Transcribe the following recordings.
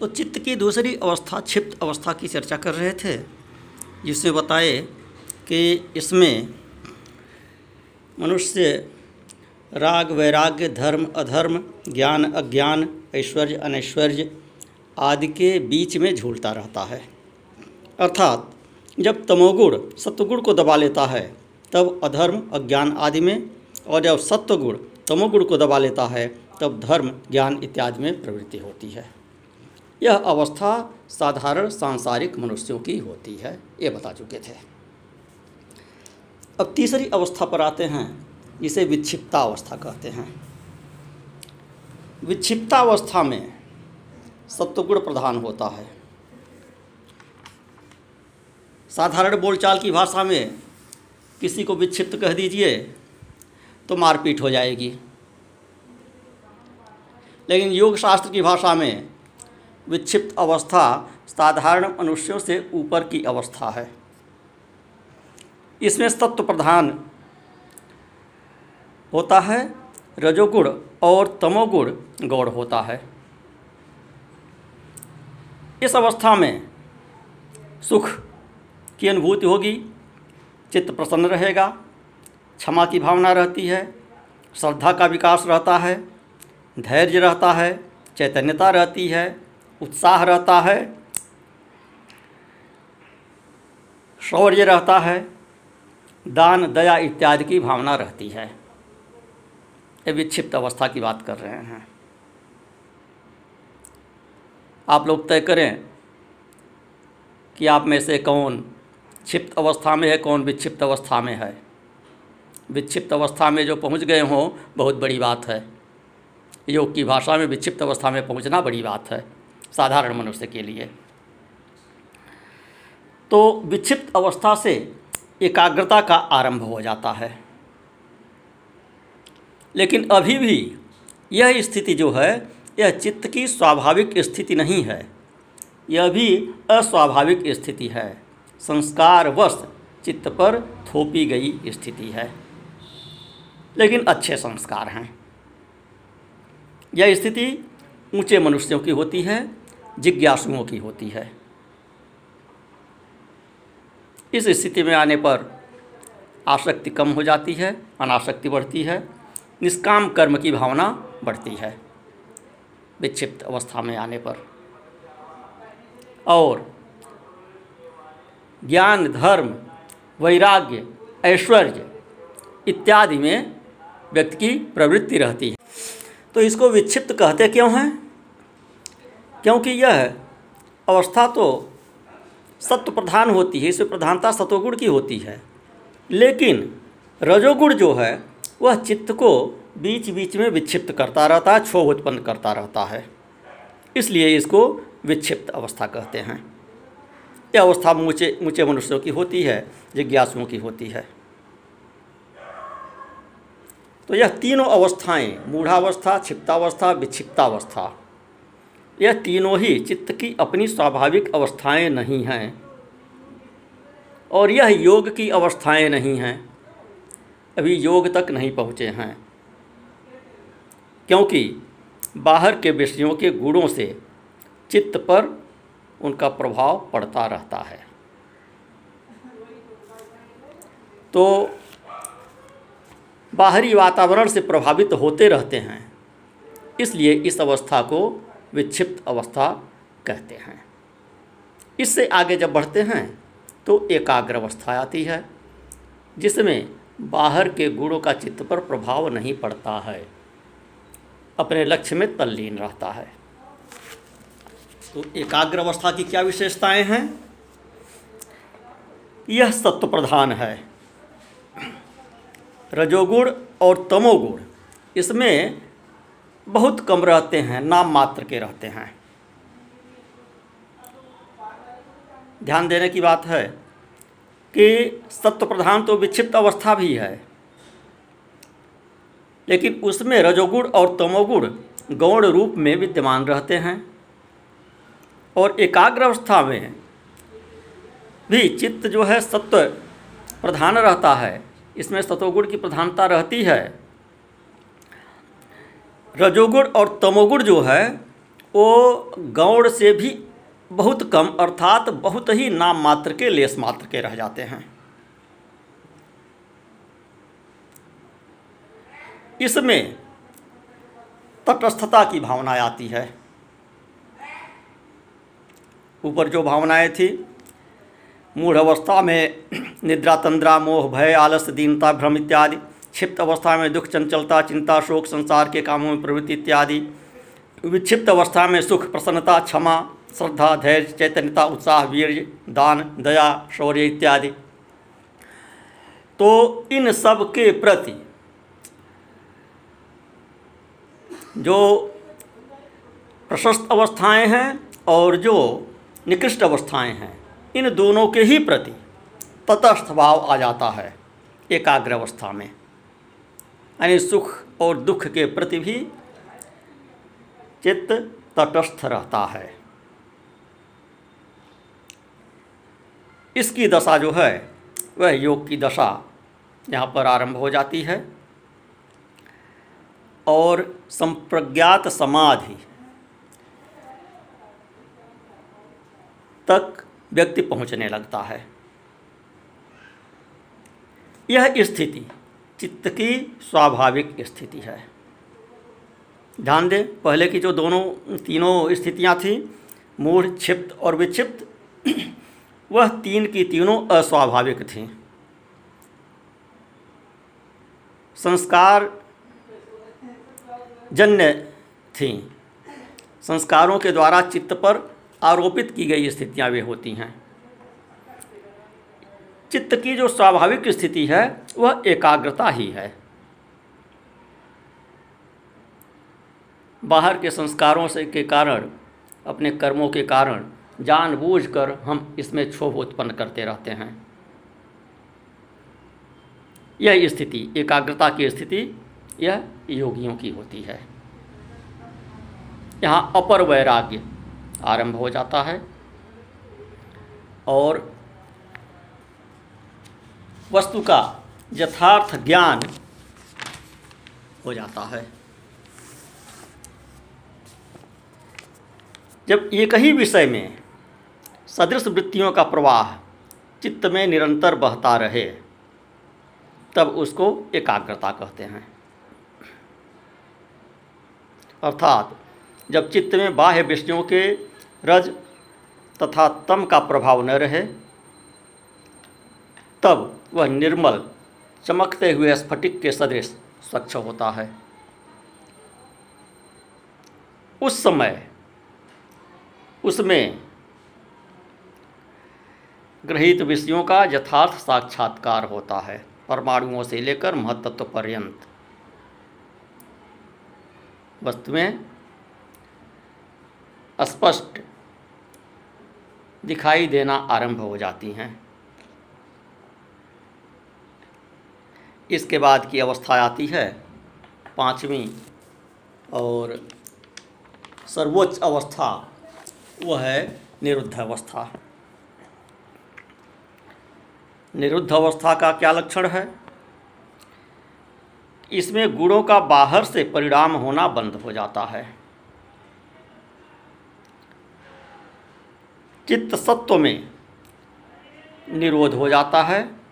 तो चित्त की दूसरी अवस्था क्षिप्त अवस्था की चर्चा कर रहे थे जिसमें बताए कि इसमें मनुष्य राग, वैराग्य, धर्म, अधर्म, ज्ञान, अज्ञान, ऐश्वर्य, अनैश्वर्य आदि के बीच में झूलता रहता है। अर्थात जब तमोगुण सत्वगुण को दबा लेता है, तब अधर्म, अज्ञान आदि में, और जब सत्वगुण तमोगुण को दबा लेता है, तब धर्म, ज्ञान इत्यादि में प्रवृत्ति होती है। यह अवस्था साधारण सांसारिक मनुष्यों की होती है, ये बता चुके थे। अब तीसरी अवस्था पर आते हैं, जिसे विक्षिप्ता अवस्था कहते हैं। विक्षिप्ता अवस्था में सत्वगुण प्रधान होता है। साधारण बोलचाल की भाषा में किसी को विक्षिप्त कह दीजिए तो मारपीट हो जाएगी। लेकिन योग शास्त्र की भाषा में विक्षिप्त अवस्था साधारण मनुष्यों से ऊपर की अवस्था है। इसमें तत्व प्रधान होता है, रजोगुण और तमोगुण गौड़ होता है। इस अवस्था में सुख की अनुभूति होगी, चित्त प्रसन्न रहेगा, क्षमा की भावना रहती है, श्रद्धा का विकास रहता है, धैर्य रहता है, चैतन्यता रहती है उत्साह रहता है, शौर्य रहता है, दान, दया इत्यादि की भावना रहती है। ये विक्षिप्त अवस्था की बात कर रहे हैं। आप लोग तय करें कि आप में से कौन क्षिप्त अवस्था में है, कौन विक्षिप्त अवस्था में है। विक्षिप्त अवस्था में जो पहुँच गए हों, बहुत बड़ी बात है। योग की भाषा में विक्षिप्त अवस्था में पहुँचना बड़ी बात है। साधारण मनुष्य के लिए। तो विक्षिप्त अवस्था से एकाग्रता का आरंभ हो जाता है। लेकिन अभी भी यह स्थिति जो है, यह चित्त की स्वाभाविक स्थिति नहीं है। यह भी अस्वाभाविक स्थिति है। संस्कारवश चित्त पर थोपी गई स्थिति है। लेकिन अच्छे संस्कार हैं। यह स्थिति ऊँचे मनुष्यों की होती है जिज्ञासुओं की होती है। इस स्थिति में आने पर आसक्ति कम हो जाती है, अनासक्ति बढ़ती है, निष्काम कर्म की भावना बढ़ती है, विक्षिप्त अवस्था में आने पर। और ज्ञान, धर्म, वैराग्य, ऐश्वर्य इत्यादि में व्यक्ति की प्रवृत्ति रहती है। तो इसको विक्षिप्त कहते क्यों हैं? क्योंकि यह अवस्था तो सत्व प्रधान होती है, इसमें प्रधानता सतोगुण की होती है। लेकिन रजोगुण जो है, वह चित्त को बीच बीच में विक्षिप्त करता रहता है क्षोभ उत्पन्न करता रहता है। इसलिए इसको विक्षिप्त अवस्था कहते हैं। यह अवस्था ऊँचे ऊँचे मनुष्यों की होती है, जिज्ञासुओं की होती है। तो यह तीनों अवस्थाएँ, मूढ़ावस्था, क्षिप्तावस्था, विक्षिप्तावस्था। यह तीनों ही चित्त की अपनी स्वाभाविक अवस्थाएँ नहीं हैं। और यह योग की अवस्थाएँ नहीं हैं। अभी योग तक नहीं पहुँचे हैं। क्योंकि बाहर के विषयों के गुणों से चित्त पर उनका प्रभाव पड़ता रहता है। तो बाहरी वातावरण से प्रभावित होते रहते हैं। इसलिए इस अवस्था को विक्षिप्त अवस्था कहते हैं। इससे आगे जब बढ़ते हैं तो एकाग्र अवस्था आती है, जिसमें बाहर के गुणों का चित्त पर प्रभाव नहीं पड़ता है। अपने लक्ष्य में तल्लीन रहता है। तो एकाग्र अवस्था की क्या विशेषताएँ हैं? यह सत्व प्रधान है। रजोगुण और तमोगुण, इसमें बहुत कम रहते हैं, नाम मात्र के रहते हैं। ध्यान देने की बात है कि सत्व प्रधान तो विक्षिप्त अवस्था भी है, लेकिन उसमें रजोगुण और तमोगुण गौण रूप में विद्यमान रहते हैं और एकाग्र अवस्था में भी चित्त जो है सत्व प्रधान रहता है। इसमें सतोगुण की प्रधानता रहती है। रजोगुण और तमोगुण जो है, वो गौड़ से भी बहुत कम, अर्थात बहुत ही नाम मात्र के, लेस मात्र के रह जाते हैं। इसमें तटस्थता की भावना आती है। ऊपर जो भावनाएँ थी, मूढ़ अवस्था में निद्रा तंद्रा, मोह भय, आलस, दीनता, भ्रम इत्यादि क्षिप्त अवस्था में दुख, चंचलता, चिंता, शोक, संसार के कामों में प्रवृत्ति इत्यादि। विक्षिप्त अवस्था में सुख, प्रसन्नता, क्षमा, श्रद्धा, धैर्य, चैतन्यता, उत्साह वीर्य दान, दया, शौर्य इत्यादि। तो इन सब के प्रति जो प्रशस्त अवस्थाएँ हैं और जो निकृष्ट अवस्थाएँ हैं, इन दोनों के ही प्रति तटस्थ भाव आ जाता है एकाग्र अवस्था में। यानी सुख और दुख के प्रति भी चित्त तटस्थ रहता है। इसकी दशा जो है, वह योग की दशा यहाँ पर आरंभ हो जाती है और संप्रज्ञात समाधि तक व्यक्ति पहुँचने लगता है। यह स्थिति चित्त की स्वाभाविक स्थिति है। ध्यान दें, पहले की जो दोनों, तीनों स्थितियाँ थीं, मूढ़, क्षिप्त और विक्षिप्त, वह तीन की तीनों अस्वाभाविक थीं। संस्कार जन्य थीं। संस्कारों के द्वारा चित्त पर आरोपित की गई स्थितियाँ वे होती हैं। चित्त की जो स्वाभाविक स्थिति है, वह एकाग्रता ही है। बाहर के संस्कारों से के कारण, अपने कर्मों के कारण, जानबूझकर हम इसमें क्षोभ उत्पन्न करते रहते हैं। यह स्थिति, एकाग्रता की स्थिति, यह योगियों की होती है। यहाँ अपर वैराग्य आरंभ हो जाता है और वस्तु का यथार्थ ज्ञान हो जाता है। जब एक ही विषय में सदृश वृत्तियों का प्रवाह चित्त में निरंतर बहता रहे, तब उसको एकाग्रता कहते हैं। अर्थात जब चित्त में बाह्य विषयों के रज तथा तम का प्रभाव न रहे तब वह निर्मल चमकते हुए स्फटिक के सदृश स्वच्छ होता है। उस समय उसमें ग्रहित विषयों का यथार्थ साक्षात्कार होता है, परमाणुओं से लेकर महत्त्व पर्यंत वस्तुएँ स्पष्ट दिखाई देना आरंभ हो जाती हैं। इसके बाद की अवस्था आती है? पांचवी। और सर्वोच्च अवस्था वह है निरुद्ध अवस्था। निरुद्ध अवस्था का क्या लक्षण है? इसमें गुणों का बाहर से परिणाम होना बंद हो जाता है। चित्त सत्व में निरोध हो जाता है।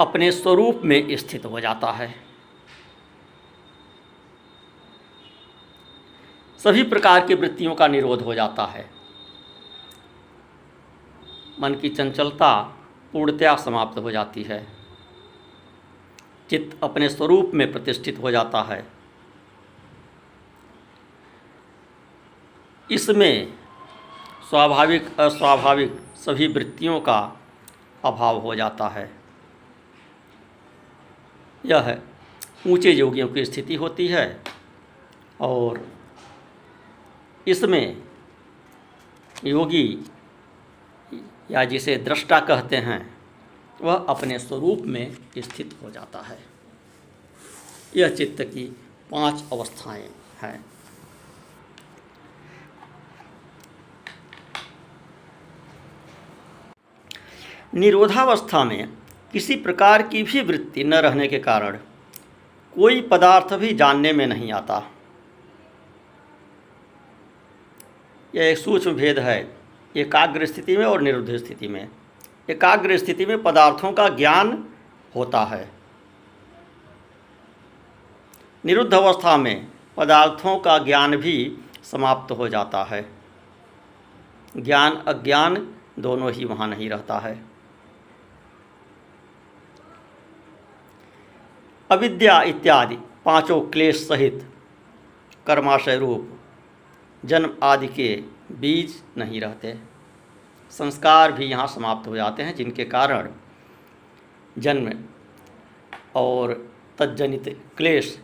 अपने स्वरूप में स्थित हो जाता है। सभी प्रकार की वृत्तियों का निरोध हो जाता है। मन की चंचलता पूर्णतया समाप्त हो जाती है। चित्त अपने स्वरूप में प्रतिष्ठित हो जाता है। इसमें स्वाभाविक, अस्वाभाविक सभी वृत्तियों का अभाव हो जाता है। यह है। ऊँचे योगियों की स्थिति होती है और इसमें योगी या जिसे दृष्टा कहते हैं, वह अपने स्वरूप में स्थित हो जाता है। यह चित्त की पाँच अवस्थाएँ हैं। निरोधावस्था में किसी प्रकार की भी वृत्ति न रहने के कारण कोई पदार्थ भी जानने में नहीं आता। यह एक सूक्ष्म भेद है एकाग्र स्थिति में और निरुद्ध स्थिति में। एकाग्र स्थिति में पदार्थों का ज्ञान होता है। निरुद्ध अवस्था में पदार्थों का ज्ञान भी समाप्त हो जाता है। ज्ञान अज्ञान दोनों ही वहाँ नहीं रहता है। अविद्या इत्यादि, पाँचों क्लेश सहित कर्माशय रूप, जन्म आदि के बीज नहीं रहते। संस्कार भी यहाँ समाप्त हो जाते हैं, जिनके कारण जन्म और तज्जनित क्लेश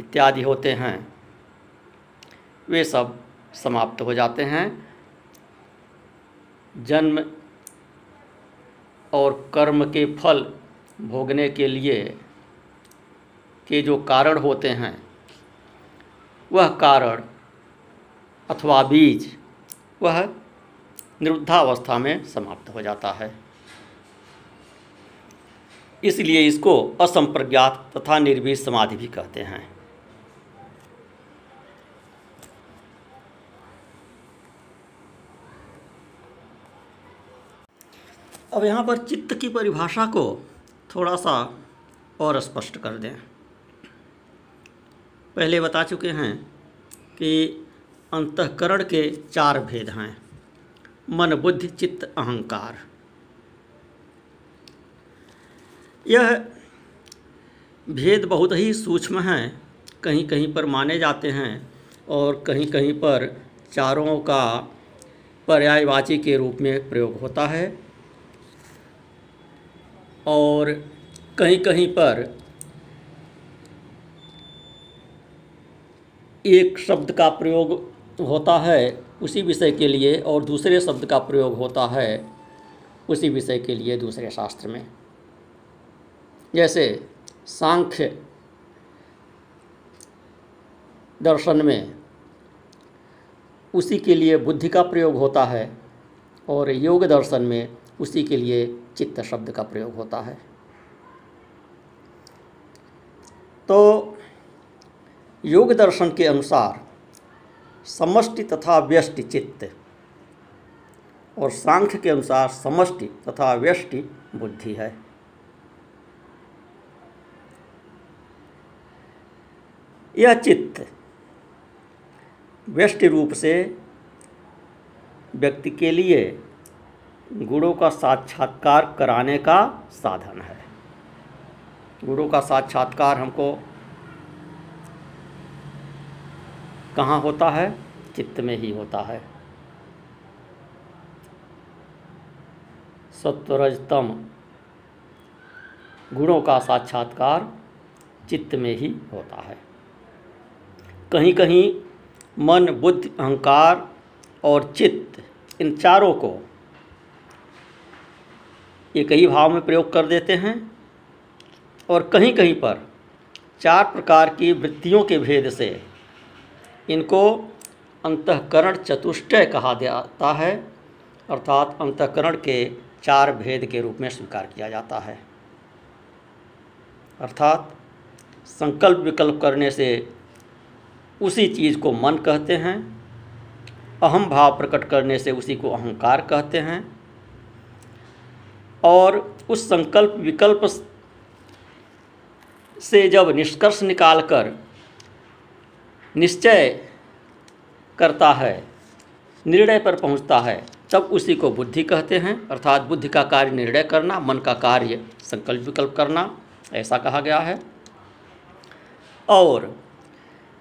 इत्यादि होते हैं। वे सब समाप्त हो जाते हैं। जन्म और कर्म के फल भोगने के लिए के जो कारण होते हैं, वह कारण अथवा बीज, वह निरुद्धावस्था में समाप्त हो जाता है। इसलिए इसको असंप्रज्ञात तथा निर्वीज समाधि भी कहते हैं। अब यहाँ पर चित्त की परिभाषा को थोड़ा सा और स्पष्ट कर दें। पहले बता चुके हैं कि अंतकरण के चार भेद हैं, मन, बुद्धि, चित्त, अहंकार। यह भेद बहुत ही सूक्ष्म हैं कहीं कहीं पर माने जाते हैं और कहीं कहीं पर चारों का पर्यायवाची के रूप में प्रयोग होता है। और कहीं कहीं पर एक शब्द का प्रयोग होता है उसी विषय के लिए और दूसरे शब्द का प्रयोग होता है उसी विषय के लिए दूसरे शास्त्र में। जैसे सांख्य दर्शन में उसी के लिए बुद्धि का प्रयोग होता है और योग दर्शन में उसी के लिए चित्त शब्द का प्रयोग होता है। तो योग दर्शन के अनुसार समष्टि तथा व्यष्टि चित्त और सांख्य के अनुसार समष्टि तथा व्यष्टि बुद्धि है। यह चित्त व्यष्टि रूप से व्यक्ति के लिए गुणों का साक्षात्कार कराने का साधन है। गुणों का साक्षात्कार हमको कहाँ होता है? चित्त में ही होता है। सत्वरजतम गुणों का साक्षात्कार चित्त में ही होता है। कहीं कहीं मन, बुद्धि, अहंकार और चित्त, इन चारों को एक ही भाव में प्रयोग कर देते हैं और कहीं कहीं पर चार प्रकार की वृत्तियों के भेद से इनको अंतकरण चतुष्टय कहा जाता है, अर्थात अंतकरण के चार भेद के रूप में स्वीकार किया जाता है। अर्थात संकल्प विकल्प करने से उसी चीज़ को मन कहते हैं, अहम भाव प्रकट करने से उसी को अहंकार कहते हैं, और उस संकल्प विकल्प से जब निष्कर्ष निकालकर निश्चय करता है, निर्णय पर पहुँचता है, तब उसी को बुद्धि कहते हैं। अर्थात बुद्धि का कार्य निर्णय करना, मन का कार्य संकल्प विकल्प करना, ऐसा कहा गया है। और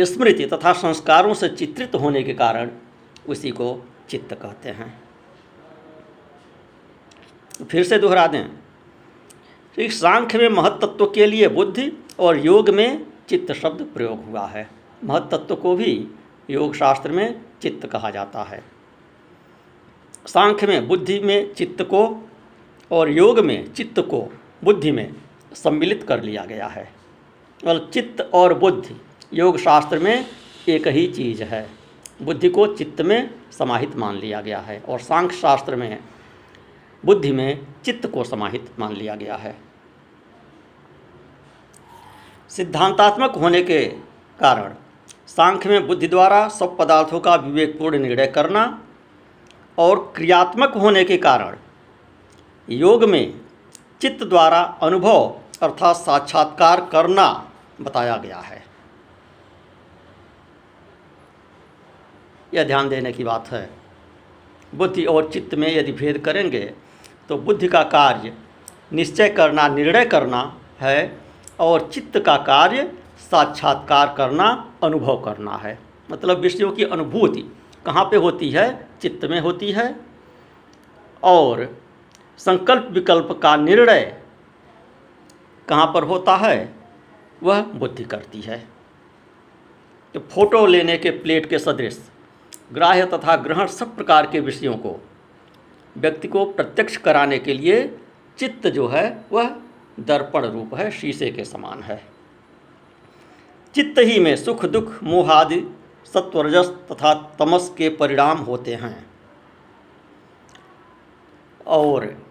स्मृति तथा संस्कारों से चित्रित होने के कारण उसी को चित्त कहते हैं। फिर से दोहरा दें। सांख्य में महत्त्व के लिए बुद्धि और योग में चित्त शब्द प्रयोग हुआ है। महत्त्व को भी योग शास्त्र में चित्त कहा जाता है। सांख्य में बुद्धि में चित्त को और योग में चित्त को बुद्धि में सम्मिलित कर लिया गया है। और चित्त और बुद्धि योग शास्त्र में एक ही चीज़ है। बुद्धि को चित्त में समाहित मान लिया गया है और सांख्य शास्त्र में बुद्धि में चित्त को समाहित मान लिया गया है। सिद्धांतात्मक होने के कारण सांख्य में बुद्धि द्वारा सब पदार्थों का विवेकपूर्ण निर्णय करना और क्रियात्मक होने के कारण योग में चित्त द्वारा अनुभव अर्थात साक्षात्कार करना बताया गया है। यह ध्यान देने की बात है। बुद्धि और चित्त में यदि भेद करेंगे तो बुद्धि का कार्य निश्चय करना, निर्णय करना है और चित्त का कार्य साक्षात्कार करना, अनुभव करना है। मतलब विषयों की अनुभूति कहाँ पे होती है? चित्त में होती है। और संकल्प विकल्प का निर्णय कहाँ पर होता है? वह बुद्धि करती है। तो फ़ोटो लेने के प्लेट के सदृश, ग्राह्य तथा ग्रहण सब प्रकार के विषयों को, व्यक्ति को प्रत्यक्ष कराने के लिए चित्त जो है, वह दर्पण रूप है, शीशे के समान है। चित्त ही में सुख दुख मोहादि सत्वरजस तथा तमस के परिणाम होते हैं। और